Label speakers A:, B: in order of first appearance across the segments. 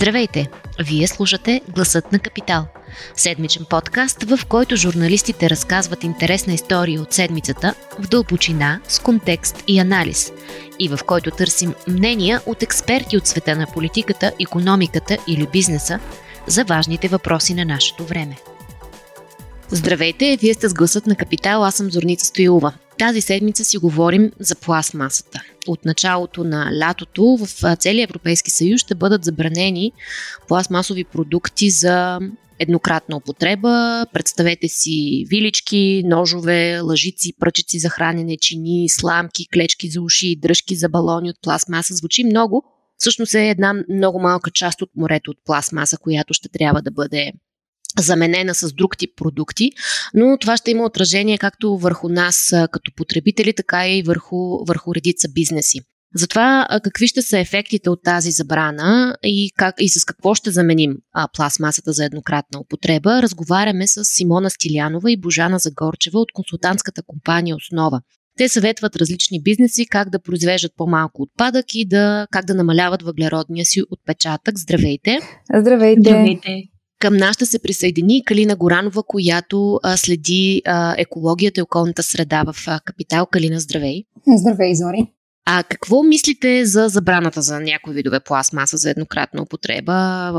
A: Здравейте! Вие слушате Гласът на Капитал. Седмичен подкаст, в който журналистите разказват интересна история от седмицата в дълбочина, с контекст и анализ. И в който търсим мнения от експерти от света на политиката, економиката или бизнеса за важните въпроси на нашето време. Здравейте, вие сте с гласът на Капитал, аз съм Зорница Стоилова. Тази седмица си говорим за пластмасата. От началото на лятото в целия Европейски съюз ще бъдат забранени пластмасови продукти за еднократна употреба. Представете си вилички, ножове, лъжици, пръчици за хранене, чини, сламки, клечки за уши, дръжки за балони от пластмаса. Звучи много. Всъщност е една много малка част от морето от пластмаса, която ще трябва да бъде заменена с друг тип продукти, но това ще има отражение както върху нас като потребители, така и върху, върху редица бизнеси. Затова какви ще са ефектите от тази забрана и, как, и с какво ще заменим а, пластмасата за еднократна употреба, разговаряме с Симона Стилянова и Божана Загорчева от консултантската компания Основа. Те съветват различни бизнеси как да произвеждат по-малко отпадък и да, как да намаляват въглеродния си отпечатък. Здравейте!
B: Здравейте!
A: Здравейте! Към нас ще се присъедини Калина Горанова, която а, следи а, екологията и околната среда в а, Капитал. Калина, здравей!
B: Здравей, Зори!
A: А какво мислите за забраната за някои видове пластмаса за еднократна употреба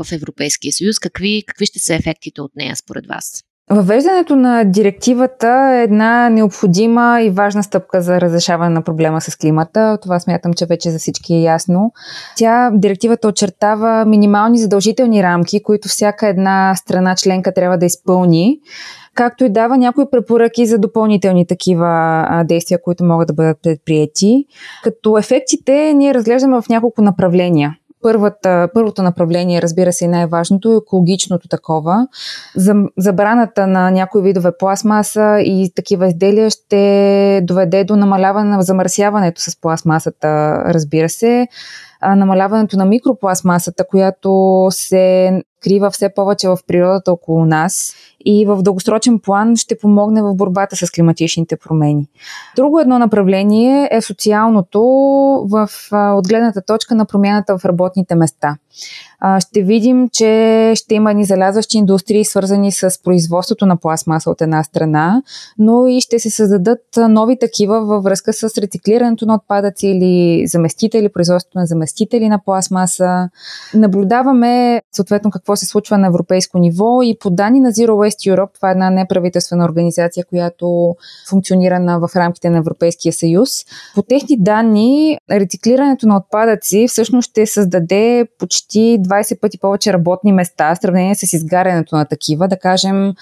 A: в Европейския съюз? Какви, какви ще са ефектите от нея според вас?
B: Въвеждането на директивата е една необходима и важна стъпка за разрешаване на проблема с климата. Това смятам, че вече за всички е ясно. Тя, директивата очертава минимални задължителни рамки, които всяка една страна членка трябва да изпълни, както и дава някои препоръки за допълнителни такива действия, които могат да бъдат предприяти. Като ефектите ние разглеждаме в няколко направления. Първата, първото направление, разбира се, и най-важното е екологичното такова. Забраната на някои видове пластмаса и такива изделия ще доведе до намаляване на замърсяването с пластмасата, разбира се. намаляването на микропластмасата, която се крива все повече в природата около нас и в дългосрочен план ще помогне в борбата с климатичните промени. Друго едно направление е социалното в отгледната точка на промяната в работните места ще видим, че ще има ни залязващи индустрии, свързани с производството на пластмаса от една страна, но и ще се създадат нови такива във връзка с рециклирането на отпадъци или заместители, производството на заместители на пластмаса. Наблюдаваме съответно какво се случва на европейско ниво и по данни на Zero Waste Europe, това е една неправителствена организация, която функционира в рамките на Европейския съюз. По техни данни, рециклирането на отпадъци всъщност ще създаде почти 20 пъти повече работни места в сравнение с изгарянето на такива, да кажем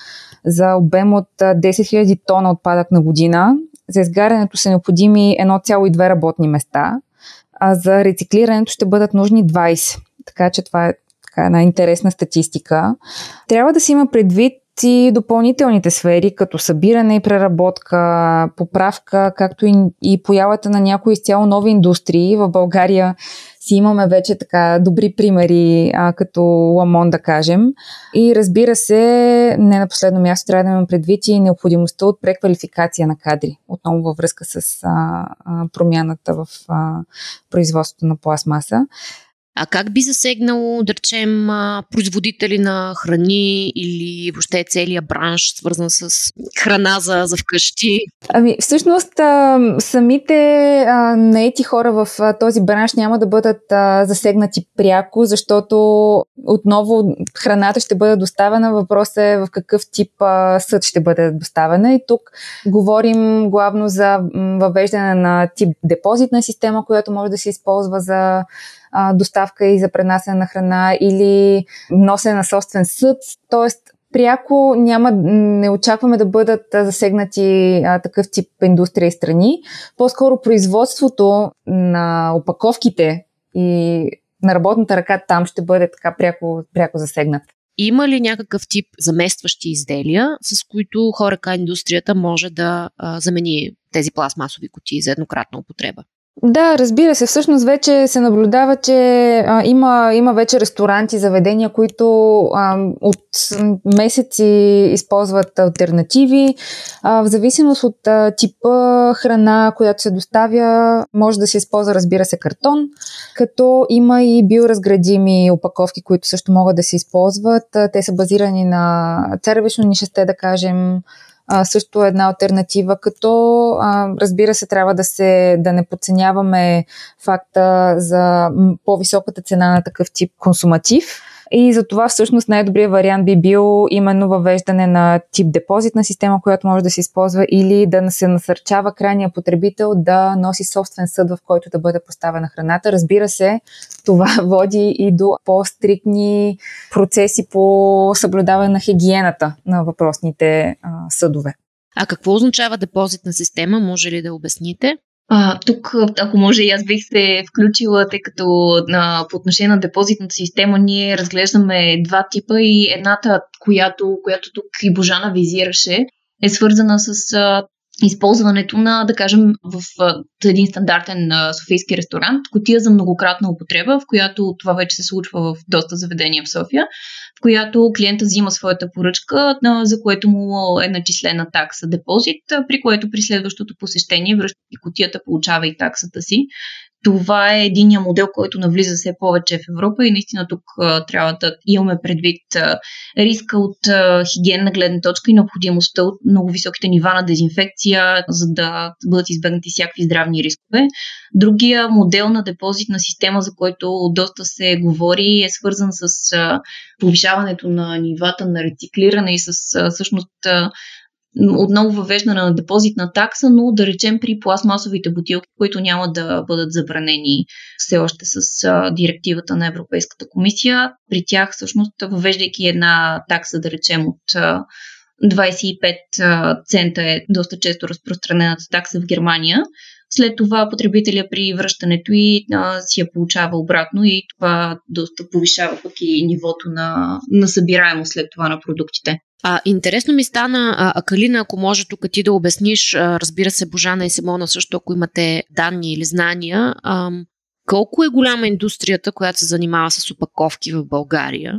B: за обем от 10 000 тона отпадък на година. За изгарянето са необходими 1,2 работни места, а за рециклирането ще бъдат нужни 20. Така че това е така една интересна статистика. Трябва да се има предвид и допълнителните сфери, като събиране и преработка, поправка, както и, и появата на някои изцяло нови индустрии. В България си имаме вече така добри примери, а, като Ламон, да кажем. И разбира се, не на последно място трябва да имаме предвид и необходимостта от преквалификация на кадри, отново във връзка с а, а, промяната в а, производството на пластмаса.
A: А как би засегнало, да речем, производители на храни или въобще целият бранш, свързан с храна за, за вкъщи?
B: Ами, всъщност, самите наети хора в този бранш няма да бъдат засегнати пряко, защото отново храната ще бъде доставена. Въпросът е в какъв тип съд ще бъде доставена. И тук говорим главно за въвеждане на тип депозитна система, която може да се използва за а, доставка и за пренасене на храна или носене на собствен съд. Тоест, пряко няма, не очакваме да бъдат засегнати а, такъв тип индустрия и страни. По-скоро производството на опаковките и на работната ръка там ще бъде така пряко, пряко засегнат.
A: Има ли някакъв тип заместващи изделия, с които хора индустрията може да а, замени тези пластмасови кутии за еднократна употреба?
B: Да, разбира се. Всъщност вече се наблюдава, че а, има, има вече ресторанти, заведения, които а, от месеци използват альтернативи. А, в зависимост от а, типа храна, която се доставя, може да се използва, разбира се, картон, като има и биоразградими опаковки, които също могат да се използват. Те са базирани на царевично нишесте, да кажем, а, също е една альтернатива, като а, разбира се трябва да, се, да не подценяваме факта за по-високата цена на такъв тип консуматив. И за това всъщност най-добрият вариант би бил именно въвеждане на тип депозитна система, която може да се използва или да се насърчава крайния потребител да носи собствен съд, в който да бъде поставена храната. Разбира се, това води и до по-стрикни процеси по съблюдаване на хигиената на въпросните а, съдове.
A: А какво означава депозитна система? Може ли да обясните?
C: А, тук, ако може, и аз бих се включила, тъй като на, по отношение на депозитната система ние разглеждаме два типа и едната, която, която тук и Божана визираше, е свързана с а, използването на, да кажем, в един стандартен софийски ресторант, котия за многократна употреба, в която това вече се случва в доста заведения в София, в която клиента взима своята поръчка, за което му е начислена такса депозит, при което при следващото посещение връща и котията, получава и таксата си това е единия модел, който навлиза все повече в Европа и наистина тук трябва да имаме предвид риска от а, хигиенна гледна точка и необходимостта от много високите нива на дезинфекция, за да бъдат избегнати всякакви здравни рискове. Другия модел на депозитна система, за който доста се говори, е свързан с повишаването на нивата на рециклиране и с всъщност отново въвеждане на депозитна такса, но да речем при пластмасовите бутилки, които няма да бъдат забранени все още с директивата на Европейската комисия. При тях всъщност въвеждайки една такса, да речем от а, 25 цента е доста често разпространената такса в Германия. След това потребителя при връщането и а, си я получава обратно и това доста повишава пък и нивото на, на събираемост след това на продуктите.
A: А, интересно ми стана, а, Калина, ако може тук ти да обясниш, а, разбира се, Божана и Симона също, ако имате данни или знания, а, колко е голяма индустрията, която се занимава с опаковки в България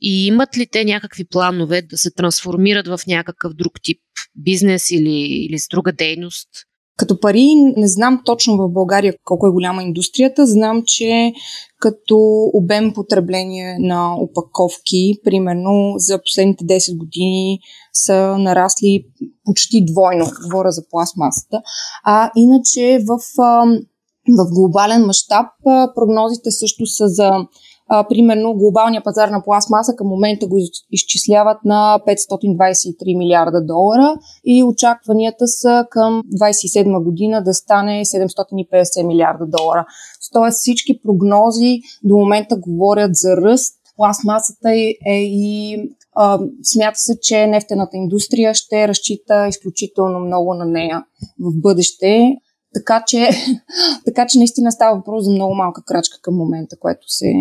A: и имат ли те някакви планове да се трансформират в някакъв друг тип бизнес или, или с друга дейност?
D: Като пари не знам точно в България колко е голяма индустрията. Знам, че като обем потребление на опаковки, примерно за последните 10 години са нарасли почти двойно. Говоря за пластмасата. А иначе в, в глобален мащаб прогнозите също са за а, примерно глобалния пазар на пластмаса към момента го изчисляват на 523 милиарда долара и очакванията са към 27 година да стане 750 милиарда долара. Тоест всички прогнози до момента говорят за ръст. Пластмасата е, е и а, смята се, че нефтената индустрия ще разчита изключително много на нея в бъдеще. Така че, така че наистина става въпрос за много малка крачка към момента, което се,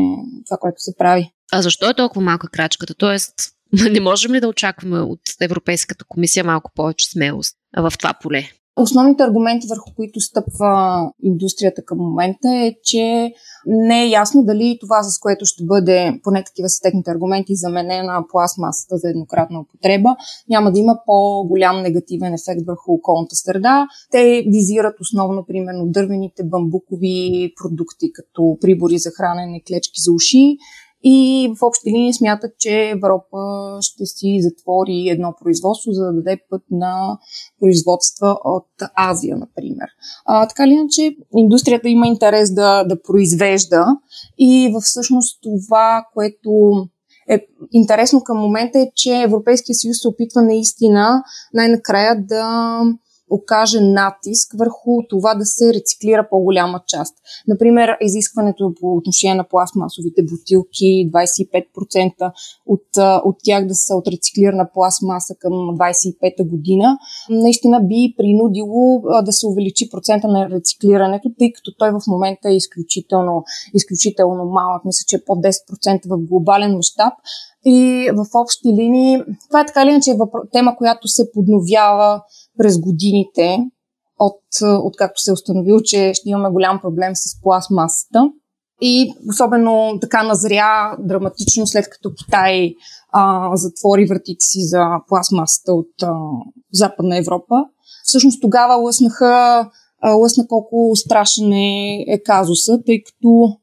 D: това, което се прави.
A: А защо е толкова малка крачката? Тоест, не можем ли да очакваме от Европейската комисия малко повече смелост в това поле?
D: Основните аргументи, върху които стъпва индустрията към момента е, че не е ясно дали това, с което ще бъде, поне такива са техните аргументи, заменена пластмасата за еднократна употреба, няма да има по-голям негативен ефект върху околната среда. Те визират основно, примерно, дървените бамбукови продукти, като прибори за хранене, клечки за уши и в общи линии смятат, че Европа ще си затвори едно производство, за да даде път на производства от Азия, например. А, така ли иначе, индустрията има интерес да, да произвежда и всъщност това, което е интересно към момента е, че Европейския съюз се опитва наистина най-накрая да окаже натиск върху това да се рециклира по-голяма част. Например, изискването по отношение на пластмасовите бутилки 25% от, от тях да са от рециклирана пластмаса към 25-та година, наистина би принудило да се увеличи процента на рециклирането, тъй като той в момента е изключително, изключително малък. Мисля, че е по 10% в глобален мащаб. И в общи линии, това е така или иначе тема, която се подновява през годините. от, от както се е установил, че ще имаме голям проблем с пластмасата. И особено така назря драматично след като Китай а, затвори вратите си за пластмасата от а, Западна Европа. Всъщност тогава лъснаха, а, лъсна колко страшен е, е казуса, тъй като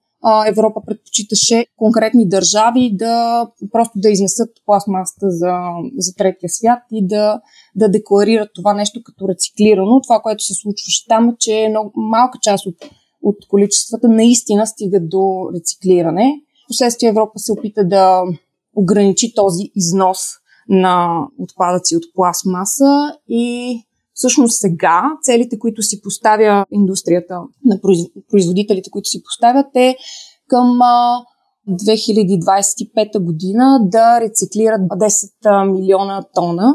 D: Европа предпочиташе конкретни държави да просто да изнесат пластмасата за, за третия свят и да, да декларират това нещо като рециклирано. Това, което се случваше там е, че много малка част от, от количествата наистина стигат до рециклиране. Последствие Европа се опита да ограничи този износ на отпадъци от пластмаса и всъщност сега целите, които си поставя индустрията на производителите, които си поставят е към 2025 година да рециклират 10 милиона тона,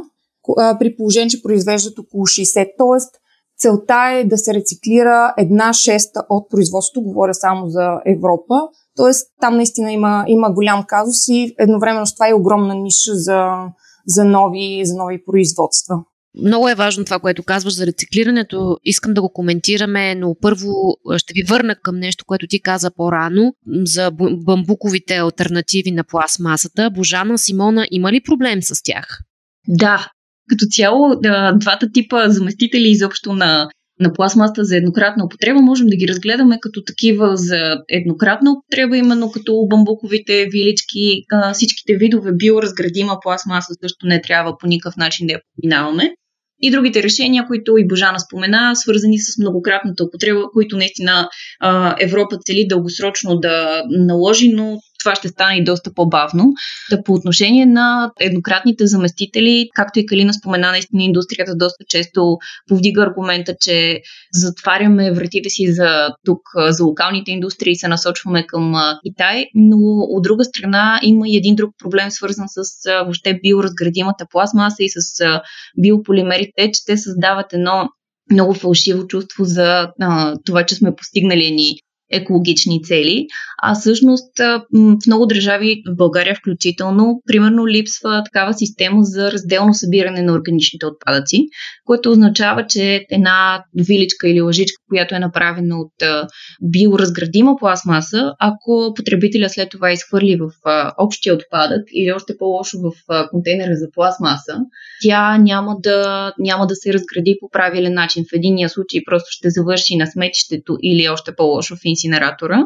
D: при положение, че произвеждат около 60. Тоест, целта е да се рециклира една шеста от производството, говоря само за Европа. Тоест, там наистина има, има голям казус и едновременно с това е огромна ниша за, за, нови, за нови производства.
A: Много е важно това, което казваш за рециклирането. Искам да го коментираме, но първо ще ви върна към нещо, което ти каза по-рано за бамбуковите альтернативи на пластмасата. Божана, Симона, има ли проблем с тях?
C: Да, като цяло двата типа заместители изобщо на на пластмаста за еднократна употреба, можем да ги разгледаме като такива за еднократна употреба, именно като бамбуковите вилички, всичките видове биоразградима пластмаса също не трябва по никакъв начин да я поминаваме. И другите решения, които и Божана спомена, свързани с многократната употреба, които наистина Европа цели дългосрочно да наложи, но това ще стане и доста по-бавно. Да по отношение на еднократните заместители, както и Калина спомена, наистина индустрията доста често повдига аргумента, че затваряме вратите си за тук, за локалните индустрии и се насочваме към Китай, но от друга страна има и един друг проблем, свързан с въобще биоразградимата пластмаса и с биополимерите, че те създават едно много фалшиво чувство за а, това, че сме постигнали ни екологични цели, а всъщност в много държави, в България включително, примерно липсва такава система за разделно събиране на органичните отпадъци, което означава, че една виличка или лъжичка, която е направена от биоразградима пластмаса, ако потребителя след това изхвърли в общия отпадък или още по-лошо в контейнера за пластмаса, тя няма да, няма да се разгради по правилен начин. В единия случай просто ще завърши на сметището или още по-лошо в инсинератора.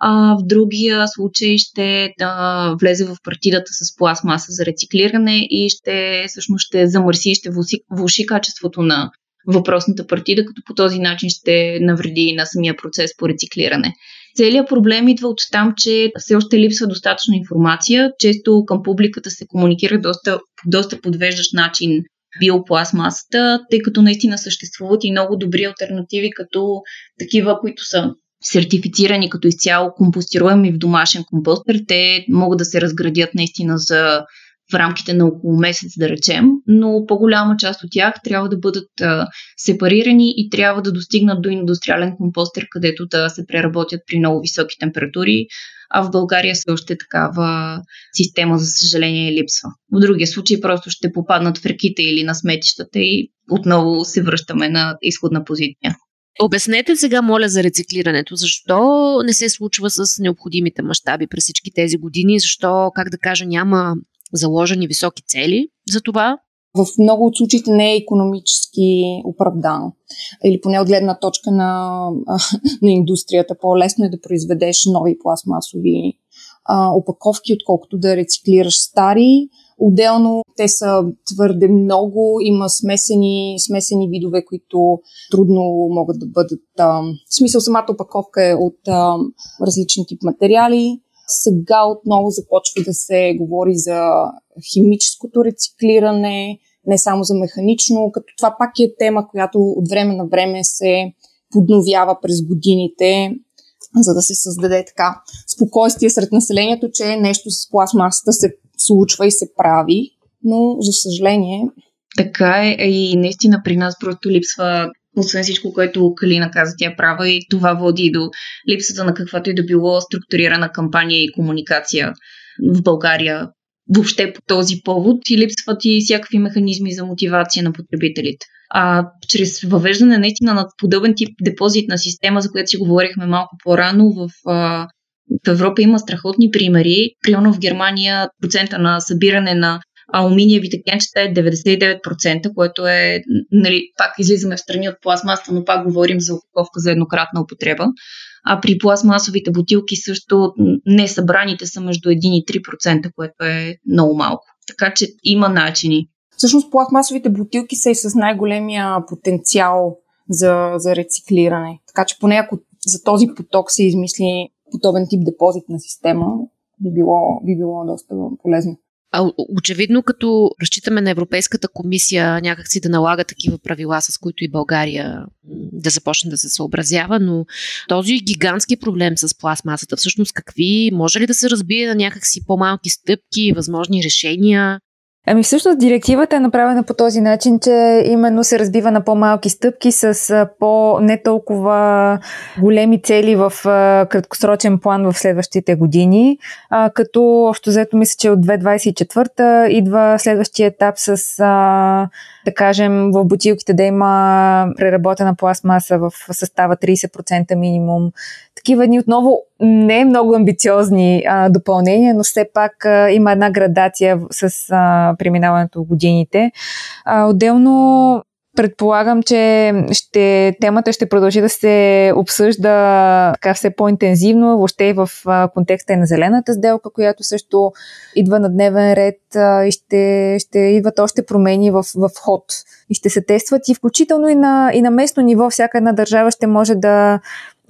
C: А в другия случай ще да влезе в партидата с пластмаса за рециклиране и ще, всъщност ще замърси и ще влуши качеството на въпросната партида, като по този начин ще навреди на самия процес по рециклиране. Целият проблем идва от там, че все още липсва достатъчно информация. Често към публиката се комуникира доста, доста подвеждащ начин биопластмасата, тъй като наистина съществуват и много добри альтернативи, като такива, които са сертифицирани като изцяло компостируеми в домашен компостер. Те могат да се разградят наистина за в рамките на около месец, да речем, но по-голяма част от тях трябва да бъдат а, сепарирани и трябва да достигнат до индустриален компостер, където да се преработят при много високи температури, а в България все още такава система, за съжаление, липсва. В другия случай просто ще попаднат в реките или на сметищата и отново се връщаме на изходна позиция.
A: Обяснете сега, моля, за рециклирането. Защо не се случва с необходимите мащаби през всички тези години? Защо, как да кажа, няма заложени високи цели за това?
D: В много от случаите не е економически оправдано. Или поне от гледна точка на, на индустрията. По-лесно е да произведеш нови пластмасови а, опаковки, отколкото да рециклираш стари. Отделно те са твърде много, има смесени, смесени видове, които трудно могат да бъдат. А, в смисъл самата опаковка е от а, различни тип материали. Сега отново започва да се говори за химическото рециклиране, не само за механично, като това пак е тема, която от време на време се подновява през годините, за да се създаде така спокойствие сред населението, че нещо с пластмасата се случва и се прави, но за съжаление.
C: Така е и наистина при нас просто липсва освен всичко, което Калина каза, тя права и това води до липсата на каквато и да било структурирана кампания и комуникация в България въобще по този повод и липсват и всякакви механизми за мотивация на потребителите. А чрез въвеждане наистина на подобен тип депозитна система, за която си говорихме малко по-рано, в, в Европа има страхотни примери. Примерно в Германия процента на събиране на алуминиевите кенчета е 99%, което е, нали, пак излизаме в страни от пластмаса, но пак говорим за упаковка за еднократна употреба. А при пластмасовите бутилки също не събраните са между 1 и 3%, което е много малко. Така че има начини.
D: Всъщност пластмасовите бутилки са и с най-големия потенциал за, за рециклиране. Така че поне ако за този поток се измисли подобен тип депозитна система, би било, би било доста полезно.
A: А, очевидно, като разчитаме на Европейската комисия някакси да налага такива правила, с които и България да започне да се съобразява, но този гигантски проблем с пластмасата, всъщност какви, може ли да се разбие на някакси по-малки стъпки, възможни решения?
B: Ами всъщност директивата е направена по този начин, че именно се разбива на по-малки стъпки с по не толкова големи цели в краткосрочен план в следващите години, а, като общо взето мисля, че от 2024 идва следващия етап с а, да кажем, в бутилките да има преработена пластмаса в състава 30% минимум. Такива ни отново не много амбициозни а, допълнения, но все пак а, има една градация с а, преминаването в годините. А, отделно Предполагам, че ще, темата ще продължи да се обсъжда така все по-интензивно, въобще и в контекста и на зелената сделка, която също идва на дневен ред и ще, ще идват още промени в, в ход и ще се тестват и включително и на, и на местно ниво всяка една държава ще може да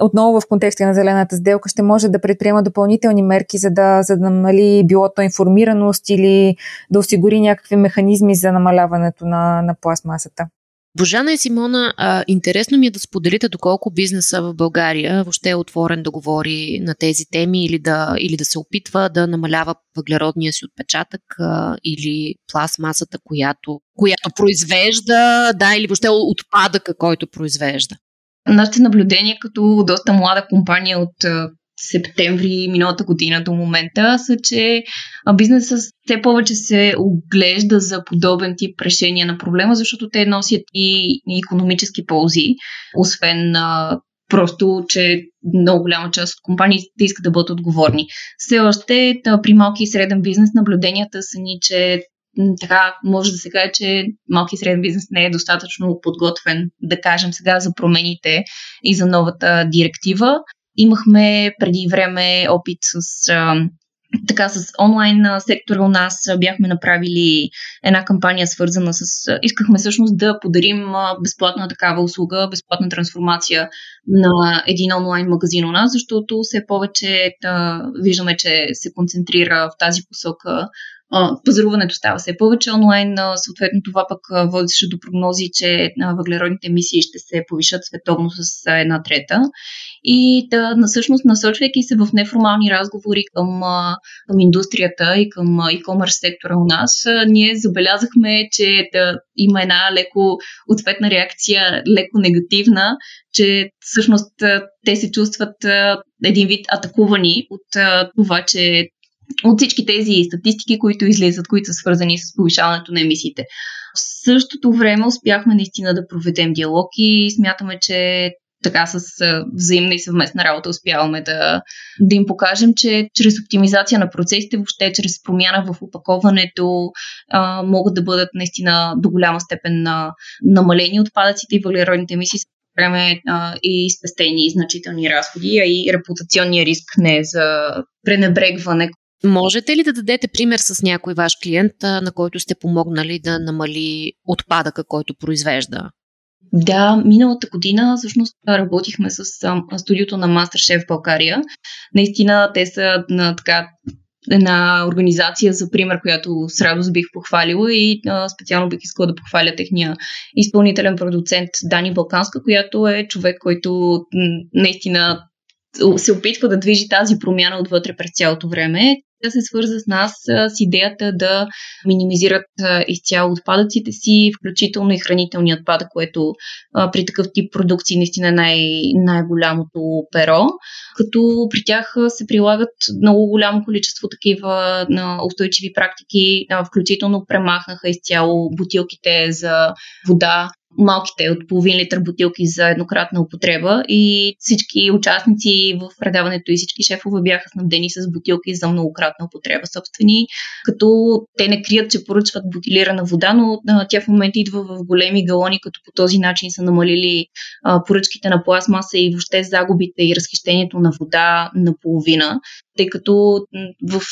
B: отново в контекста на зелената сделка ще може да предприема допълнителни мерки, за да, за да нали, било то информираност или да осигури някакви механизми за намаляването на, на пластмасата.
A: Божана и Симона, интересно ми е да споделите доколко бизнеса в България въобще е отворен да говори на тези теми или да, или да се опитва да намалява въглеродния си отпечатък или пластмасата, която, която произвежда, да, или въобще отпадъка, който произвежда.
C: Нашите наблюдения като доста млада компания от септември миналата година до момента са, че бизнесът все повече се оглежда за подобен тип решения на проблема, защото те носят и, економически ползи, освен а, просто, че много голяма част от компаниите искат да бъдат отговорни. Все още при малки и среден бизнес наблюденията са ни, че така може да се каже, че малки и среден бизнес не е достатъчно подготвен, да кажем сега, за промените и за новата директива. Имахме преди време опит с така с онлайн сектора у нас бяхме направили една кампания свързана с... Искахме всъщност да подарим безплатна такава услуга, безплатна трансформация на един онлайн магазин у нас, защото все повече да, виждаме, че се концентрира в тази посока пазаруването става все повече онлайн, съответно това пък водеше до прогнози, че въглеродните емисии ще се повишат световно с една трета. И да, всъщност насочвайки се в неформални разговори към, към индустрията и към e-commerce сектора у нас, ние забелязахме, че да, има една леко ответна реакция, леко негативна, че всъщност те се чувстват един вид атакувани от това, че от всички тези статистики, които излизат, които са свързани с повишаването на емисиите. В същото време успяхме наистина да проведем диалог и смятаме, че така с взаимна и съвместна работа успяваме да, да им покажем, че чрез оптимизация на процесите, въобще чрез промяна в опаковането, а, могат да бъдат наистина до голяма степен на, намалени отпадъците и въглеродните емисии време и спестени значителни разходи, а и репутационния риск не е за пренебрегване,
A: Можете ли да дадете пример с някой ваш клиент, на който сте помогнали да намали отпадъка, който произвежда?
C: Да, миналата година всъщност работихме с студиото на MasterChef България. Наистина те са на така една организация за пример, която с радост бих похвалила и а, специално бих искала да похваля техния изпълнителен продуцент Дани Балканска, която е човек, който наистина се опитва да движи тази промяна отвътре през цялото време да се свърза с нас с идеята да минимизират изцяло отпадъците си, включително и хранителния отпадък, което при такъв тип продукции наистина е най- най-голямото перо. Като при тях се прилагат много голямо количество такива устойчиви практики, включително премахнаха изцяло бутилките за вода, малките от половин литър бутилки за еднократна употреба и всички участници в предаването и всички шефове бяха снабдени с бутилки за многократна употреба собствени, като те не крият, че поръчват бутилирана вода, но тя в момента идва в големи галони, като по този начин са намалили поръчките на пластмаса и въобще загубите и разхищението на вода на половина тъй като в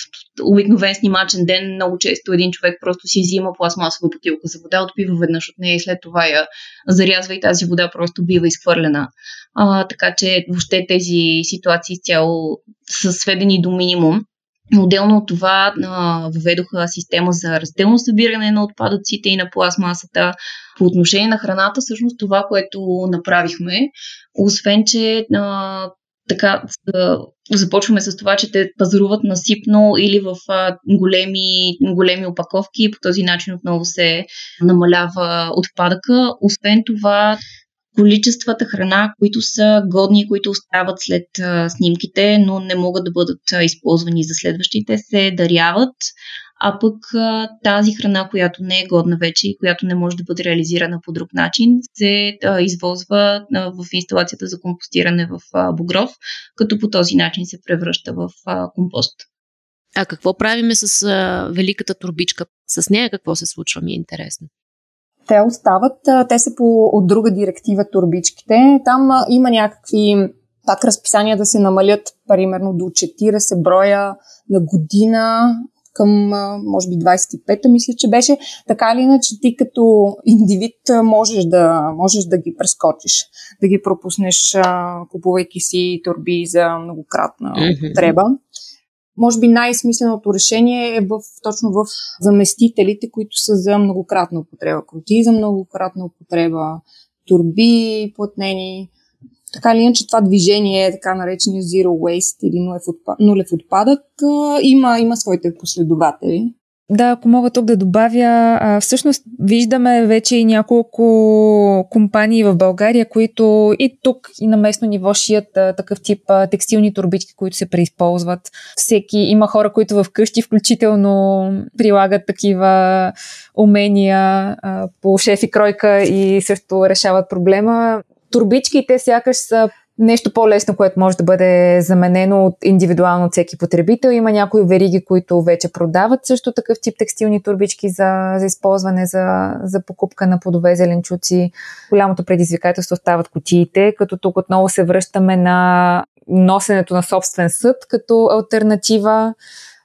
C: обикновен снимачен ден много често един човек просто си взима пластмасова бутилка за вода, отпива веднъж от нея и след това я зарязва и тази вода просто бива изхвърлена. А, така че въобще тези ситуации цяло са сведени до минимум. Отделно от това въведоха система за разделно събиране на отпадъците и на пластмасата. По отношение на храната, всъщност това, което направихме, освен, че а, така започваме с това, че те пазаруват насипно или в големи, големи опаковки и по този начин отново се намалява отпадъка. Освен това, количествата храна, които са годни, които остават след снимките, но не могат да бъдат използвани за следващите, се даряват а пък тази храна, която не е годна вече и която не може да бъде реализирана по друг начин, се а, извозва а, в инсталацията за компостиране в а, Богров, като по този начин се превръща в а, компост.
A: А какво правиме с а, великата турбичка? С нея какво се случва ми е интересно.
D: Те остават, те са по, от друга директива турбичките. Там а, има някакви пак разписания да се намалят примерно до 40 броя на година към, може би, 25-та, мисля, че беше. Така или иначе, ти като индивид можеш да, можеш да ги прескочиш, да ги пропуснеш, купувайки си турби за многократна употреба. Може би най-смисленото решение е в, точно в заместителите, които са за многократна употреба. Крути за многократна употреба, турби платнени, така ли иначе това движение, така наречения Zero Waste или нулев, отпадък, нулев отпадък, има, има своите последователи.
B: Да, ако мога тук да добавя, всъщност виждаме вече и няколко компании в България, които и тук и на местно ниво шият такъв тип текстилни турбички, които се преизползват. Всеки има хора, които в къщи включително прилагат такива умения по шеф и кройка и също решават проблема турбичките сякаш са нещо по-лесно, което може да бъде заменено от индивидуално от всеки потребител. Има някои вериги, които вече продават също такъв тип текстилни турбички за, за използване, за, за покупка на плодове, зеленчуци. Голямото предизвикателство стават кутиите, като тук отново се връщаме на носенето на собствен съд като альтернатива,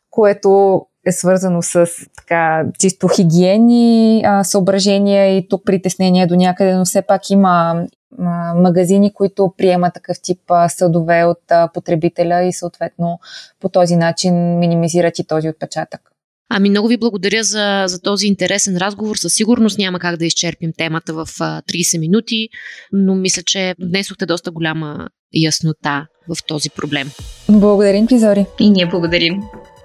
B: което е свързано с така, чисто хигиени а, съображения и тук притеснения до някъде, но все пак има магазини, които приемат такъв тип съдове от потребителя и съответно по този начин минимизират и този отпечатък.
A: Ами много ви благодаря за, за този интересен разговор. Със сигурност няма как да изчерпим темата в 30 минути, но мисля, че внесохте доста голяма яснота в този проблем.
B: Благодарим ти, Зори.
C: И ние благодарим.